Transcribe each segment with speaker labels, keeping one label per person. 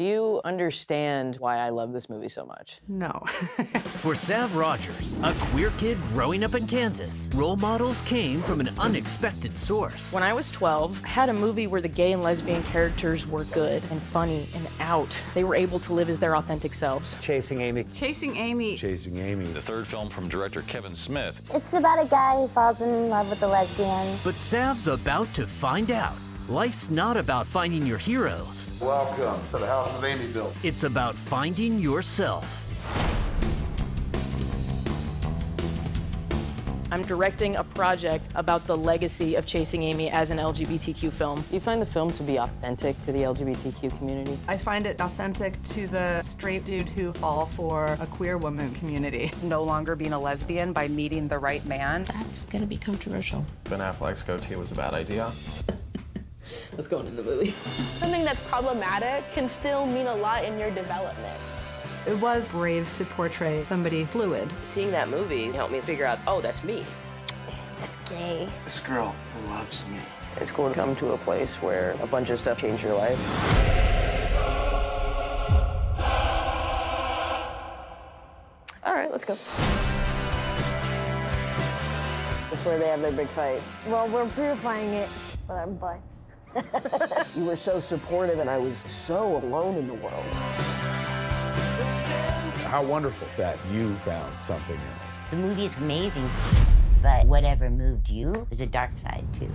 Speaker 1: Do you understand why I love this movie so much?
Speaker 2: No.
Speaker 3: For Sav Rodgers, a queer kid growing up in Kansas, role models came from an unexpected source.
Speaker 1: When I was 12, I had a movie where the gay and lesbian characters were good and funny and out. They were able to live as their authentic selves.
Speaker 4: Chasing Amy.
Speaker 2: Chasing Amy.
Speaker 5: Chasing Amy.
Speaker 6: The third film from director Kevin Smith.
Speaker 7: It's about a guy who falls in love with a lesbian.
Speaker 3: But Sav's about to find out. Life's not about finding your heroes.
Speaker 5: Welcome to the house of Amy built.
Speaker 3: It's about finding yourself.
Speaker 1: I'm directing a project about the legacy of Chasing Amy as an LGBTQ film. You find the film to be authentic to the LGBTQ community?
Speaker 2: I find it authentic to the straight dude who falls for a queer woman community.
Speaker 8: No longer being a lesbian by meeting the right man.
Speaker 9: That's gonna be controversial.
Speaker 10: Ben Affleck's goatee was a bad idea.
Speaker 1: Let's go into the movie.
Speaker 11: Something that's problematic can still mean a lot in your development.
Speaker 2: It was brave to portray somebody fluid.
Speaker 1: Seeing that movie helped me figure out, oh, that's me.
Speaker 7: That's gay.
Speaker 4: This girl loves me.
Speaker 1: It's cool to come to a place where a bunch of stuff changed your life. All right, let's go. That's where they have their big fight.
Speaker 7: Well, we're purifying it with our butts.
Speaker 1: You were so supportive, and I was so alone in the world.
Speaker 5: How wonderful that you found something in it.
Speaker 12: The movie is amazing, but whatever moved you, there's a dark side too.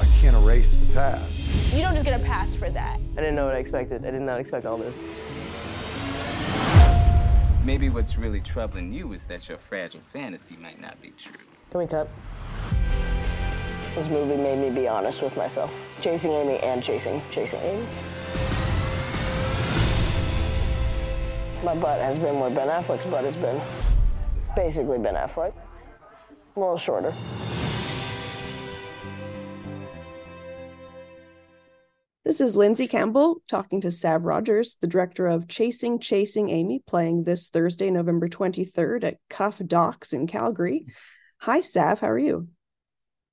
Speaker 5: I can't erase the past.
Speaker 11: You don't just get a pass for that.
Speaker 1: I didn't know what I expected. I did not expect all this.
Speaker 13: Maybe what's really troubling you is that your fragile fantasy might not be true.
Speaker 1: Can we tap? This movie made me be honest with myself. Chasing Amy and chasing, chasing Amy. My butt has been where Ben Affleck's butt has been. Basically Ben Affleck. A little shorter.
Speaker 14: This is Lindsey Campbell talking to Sav Rodgers, the director of Chasing Chasing Amy, playing this Thursday, November 23rd at Cuff Docs in Calgary. Hi, Sav. How are you?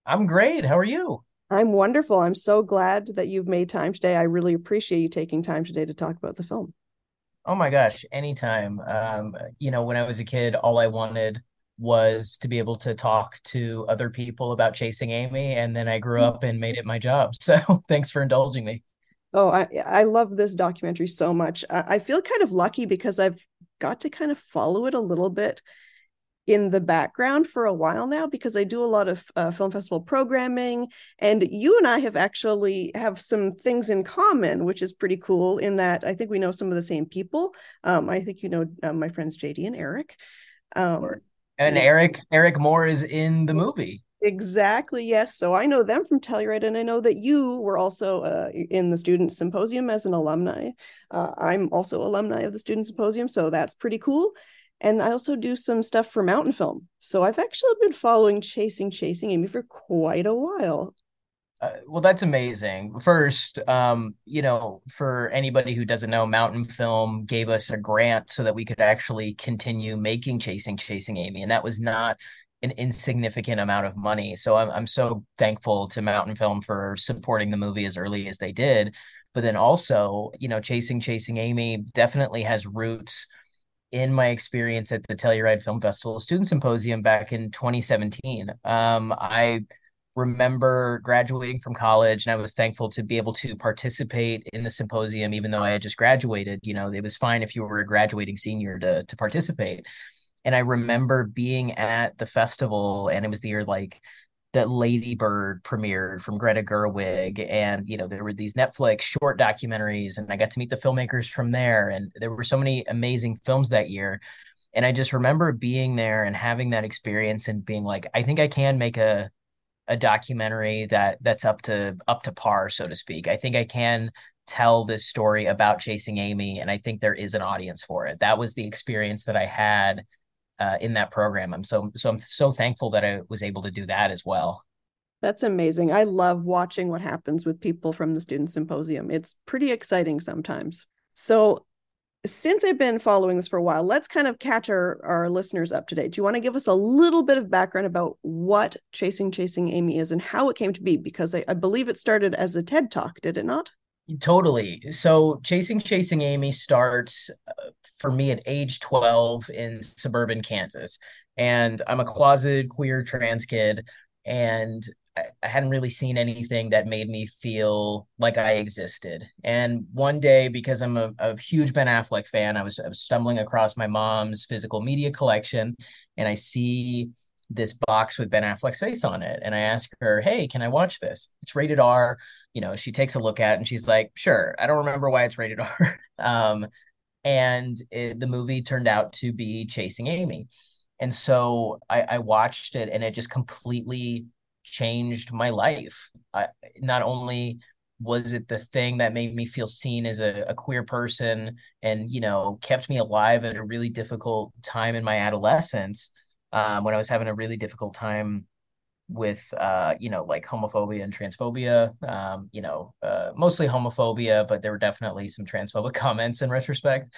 Speaker 15: I'm great. How are you?
Speaker 14: I'm wonderful. I'm so glad that you've made time today. I really appreciate you taking time today to talk about the film.
Speaker 15: Oh my gosh, anytime. Um, you know, when I was a kid, all I wanted was to be able to talk to other people about chasing Amy, and then I grew up and made it my job. So thanks for indulging me.
Speaker 14: Oh, I I love this documentary so much. I, I feel kind of lucky because I've got to kind of follow it a little bit in the background for a while now because I do a lot of uh, film festival programming and you and I have actually have some things in common which is pretty cool in that I think we know some of the same people um, I think you know uh, my friends JD and Eric um,
Speaker 15: and Eric Eric Moore is in the movie
Speaker 14: Exactly. Yes. So I know them from Telluride, and I know that you were also uh, in the Student Symposium as an alumni. Uh, I'm also alumni of the Student Symposium, so that's pretty cool. And I also do some stuff for Mountain Film. So I've actually been following Chasing Chasing Amy for quite a while.
Speaker 15: Uh, well, that's amazing. First, um, you know, for anybody who doesn't know, Mountain Film gave us a grant so that we could actually continue making Chasing Chasing Amy, and that was not an insignificant amount of money. So I'm I'm so thankful to Mountain Film for supporting the movie as early as they did. But then also, you know, Chasing Chasing Amy definitely has roots in my experience at the Telluride Film Festival Student Symposium back in 2017. Um, I remember graduating from college and I was thankful to be able to participate in the symposium, even though I had just graduated. You know, it was fine if you were a graduating senior to to participate. And I remember being at the festival and it was the year like that Lady Bird premiered from Greta Gerwig, and you know there were these Netflix short documentaries, and I got to meet the filmmakers from there, and there were so many amazing films that year. And I just remember being there and having that experience and being like, I think I can make a a documentary that that's up to up to par, so to speak. I think I can tell this story about chasing Amy, and I think there is an audience for it. That was the experience that I had uh, in that program. I'm so so I'm so thankful that I was able to do that as well.
Speaker 14: That's amazing. I love watching what happens with people from the student symposium. It's pretty exciting sometimes. So since I've been following this for a while, let's kind of catch our, our listeners up to date. Do you want to give us a little bit of background about what Chasing Chasing Amy is and how it came to be? Because I, I believe it started as a TED Talk, did it not?
Speaker 15: Totally. So Chasing Chasing Amy starts uh, for me at age 12 in suburban Kansas. And I'm a closeted queer trans kid and I, I hadn't really seen anything that made me feel like I existed. And one day, because I'm a, a huge Ben Affleck fan, I was, I was stumbling across my mom's physical media collection and I see this box with Ben Affleck's face on it. And I ask her, Hey, can I watch this? It's rated R. You know, she takes a look at it and she's like, Sure. I don't remember why it's rated R. um, and it, the movie turned out to be Chasing Amy. And so I, I watched it and it just completely changed my life. I, not only was it the thing that made me feel seen as a, a queer person and, you know, kept me alive at a really difficult time in my adolescence, um, when I was having a really difficult time with uh, you know, like homophobia and transphobia. Um, you know, uh, mostly homophobia, but there were definitely some transphobic comments in retrospect.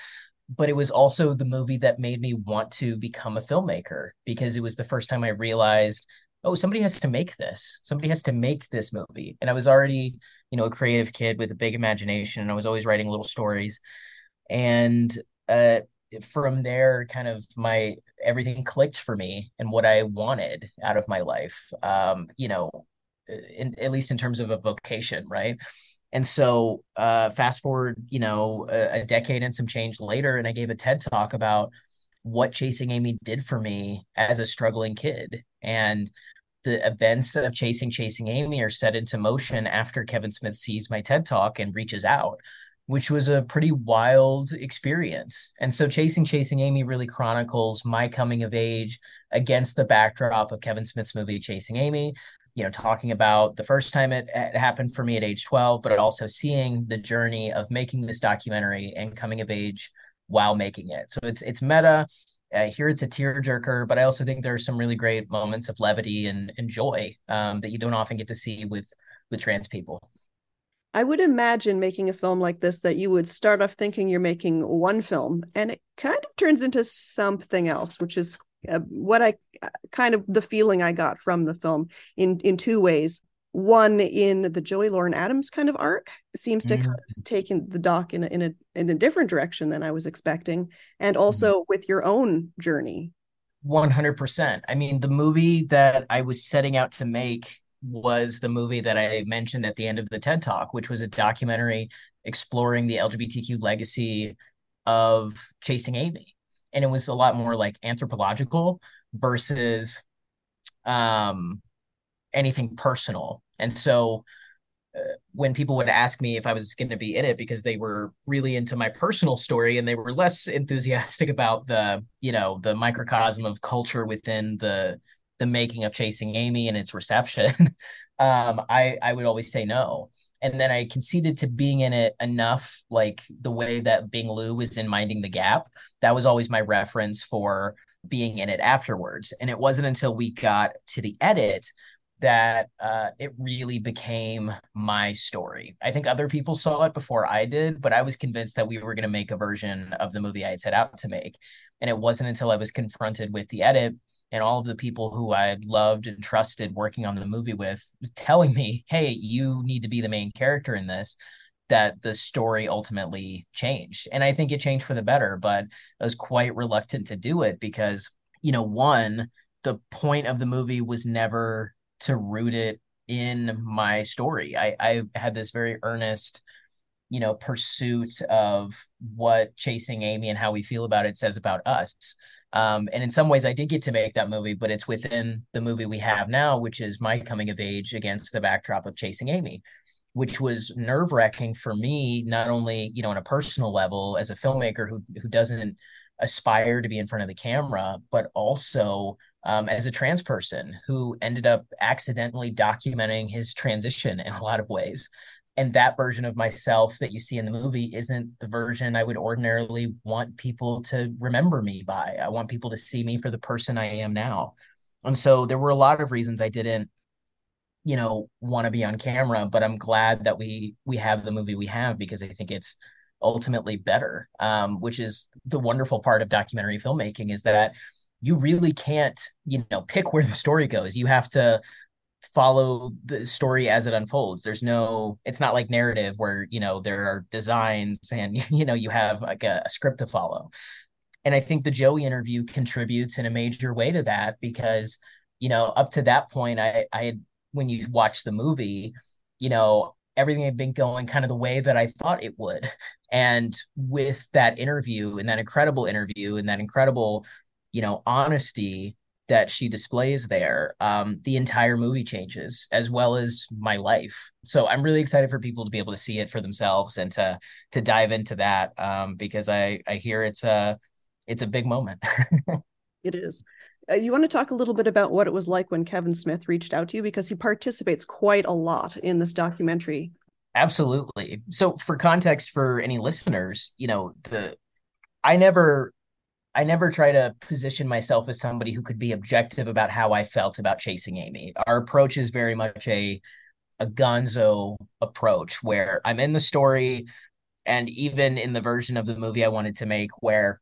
Speaker 15: But it was also the movie that made me want to become a filmmaker because it was the first time I realized, oh, somebody has to make this. Somebody has to make this movie. And I was already, you know, a creative kid with a big imagination, and I was always writing little stories. And uh, from there kind of my everything clicked for me and what i wanted out of my life um you know in, at least in terms of a vocation right? And so uh fast forward you know a, a decade and some change later and i gave a ted talk about what chasing amy did for me as a struggling kid. And the events of chasing chasing amy are set into motion after kevin smith sees my ted talk and reaches out which was a pretty wild experience. And so Chasing Chasing Amy really chronicles my coming of age against the backdrop of Kevin Smith's movie Chasing Amy, you know, talking about the first time it, it happened for me at age 12, but also seeing the journey of making this documentary and coming of age while making it. So it's it's meta. Uh, here it's a tearjerker, but I also think there are some really great moments of levity and, and joy um, that you don't often get to see with with trans people.
Speaker 14: I would imagine making a film like this that you would start off thinking you're making one film and it kind of turns into something else, which is uh, what I uh, kind of the feeling I got from the film in in two ways. One in the Joey Lauren Adams kind of arc seems to mm-hmm. kind of taking the doc in a, in a in a different direction than I was expecting, and also mm-hmm. with your own journey.
Speaker 15: One hundred percent. I mean, the movie that I was setting out to make was the movie that I mentioned at the end of the TED Talk, which was a documentary exploring the LGBTQ legacy of chasing Amy. And it was a lot more like anthropological versus um, anything personal. And so uh, when people would ask me if I was going to be in it because they were really into my personal story and they were less enthusiastic about the, you know, the microcosm of culture within the the making of Chasing Amy and its reception, um, I I would always say no. And then I conceded to being in it enough, like the way that Bing Liu was in Minding the Gap. That was always my reference for being in it afterwards. And it wasn't until we got to the edit that uh, it really became my story. I think other people saw it before I did, but I was convinced that we were going to make a version of the movie I had set out to make. And it wasn't until I was confronted with the edit and all of the people who I loved and trusted working on the movie with telling me, hey, you need to be the main character in this, that the story ultimately changed. And I think it changed for the better, but I was quite reluctant to do it because, you know, one, the point of the movie was never to root it in my story. I, I had this very earnest you know pursuit of what chasing amy and how we feel about it says about us um, and in some ways, I did get to make that movie, but it's within the movie we have now, which is my coming of age against the backdrop of Chasing Amy, which was nerve wracking for me, not only you know on a personal level as a filmmaker who who doesn't aspire to be in front of the camera, but also um, as a trans person who ended up accidentally documenting his transition in a lot of ways and that version of myself that you see in the movie isn't the version I would ordinarily want people to remember me by. I want people to see me for the person I am now. And so there were a lot of reasons I didn't you know want to be on camera, but I'm glad that we we have the movie we have because I think it's ultimately better. Um, which is the wonderful part of documentary filmmaking is that you really can't, you know, pick where the story goes. You have to follow the story as it unfolds. There's no, it's not like narrative where, you know, there are designs and, you know, you have like a, a script to follow. And I think the Joey interview contributes in a major way to that because, you know, up to that point, I, I had, when you watch the movie, you know, everything had been going kind of the way that I thought it would. And with that interview and that incredible interview and that incredible, you know, honesty that she displays there, um, the entire movie changes as well as my life. So I'm really excited for people to be able to see it for themselves and to to dive into that um, because I I hear it's a it's a big moment.
Speaker 14: it is. Uh, you want to talk a little bit about what it was like when Kevin Smith reached out to you because he participates quite a lot in this documentary.
Speaker 15: Absolutely. So for context for any listeners, you know, the I never I never try to position myself as somebody who could be objective about how I felt about chasing Amy. Our approach is very much a a gonzo approach where I'm in the story and even in the version of the movie I wanted to make where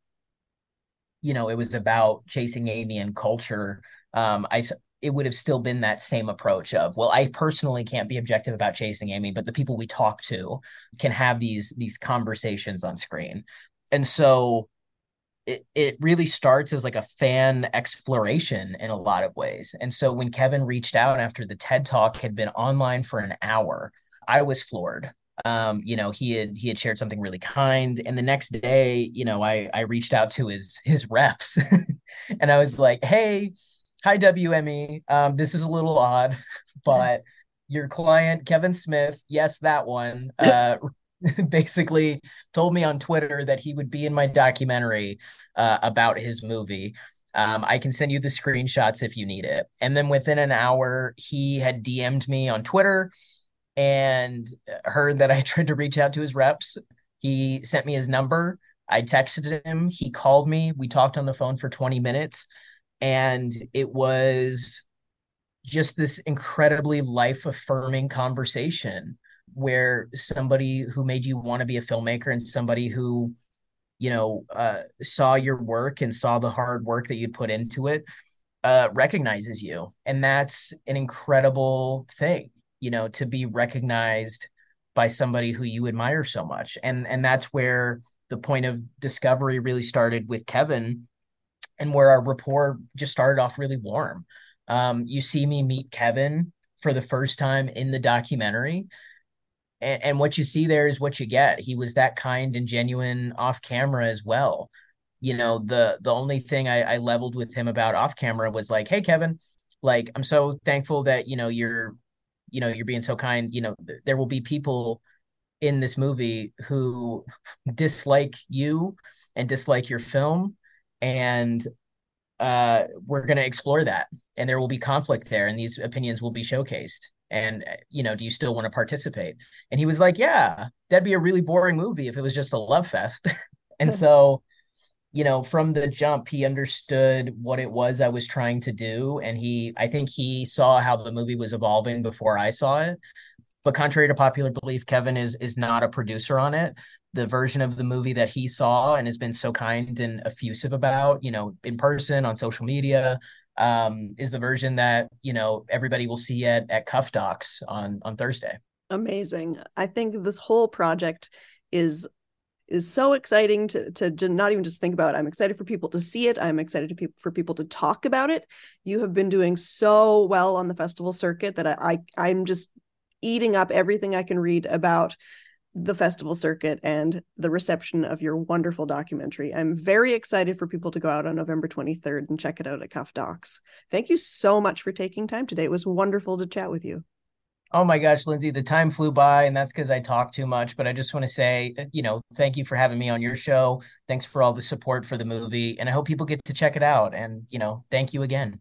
Speaker 15: you know, it was about chasing Amy and culture. Um, I it would have still been that same approach of well i personally can't be objective about chasing amy but the people we talk to can have these these conversations on screen and so it, it really starts as like a fan exploration in a lot of ways. And so when kevin reached out after the ted talk had been online for an hour i was floored. Um, you know, he had he had shared something really kind, and the next day, you know, I I reached out to his his reps, and I was like, hey, hi WME, um, this is a little odd, but your client Kevin Smith, yes, that one, uh, basically told me on Twitter that he would be in my documentary uh, about his movie. Um, I can send you the screenshots if you need it. And then within an hour, he had DM'd me on Twitter and heard that I tried to reach out to his reps. He sent me his number. I texted him. He called me. We talked on the phone for 20 minutes. And it was just this incredibly life affirming conversation where somebody who made you want to be a filmmaker and somebody who, you know, uh, saw your work and saw the hard work that you'd put into it uh, recognizes you. And that's an incredible thing you know to be recognized by somebody who you admire so much and and that's where the point of discovery really started with kevin and where our rapport just started off really warm um, you see me meet kevin for the first time in the documentary and, and what you see there is what you get. He was that kind and genuine off camera as well. You know the the only thing I, I leveled with him about off camera was like hey kevin like i'm so thankful that you know you're you know you're being so kind. You know th- there will be people in this movie who dislike you and dislike your film and uh we're going to explore that and there will be conflict there and these opinions will be showcased and uh, you know do you still want to participate and he was like yeah that'd be a really boring movie if it was just a love fest and so you know, from the jump, he understood what it was I was trying to do. And he, I think he saw how the movie was evolving before I saw it. But contrary to popular belief, Kevin is is not a producer on it. The version of the movie that he saw and has been so kind and effusive about, you know, in person on social media, um, is the version that you know everybody will see at at Cuff Docs on on Thursday.
Speaker 14: Amazing. I think this whole project is is so exciting to, to, not even just think about. I'm excited for people to see it. I'm excited pe- for people to talk about it. You have been doing so well on the festival circuit that I, I I'm just eating up everything I can read about the festival circuit and the reception of your wonderful documentary. I'm very excited for people to go out on November 23rd and check it out at Cuff Docs. Thank you so much for taking time today. It was wonderful to chat with you.
Speaker 15: Oh my gosh, Lindsey, the time flew by, and that's because I talk too much. But I just want to say, uh, you know, thank you for having me on your show. Thanks for all the support for the movie, and I hope people get to check it out. And, you know, thank you again.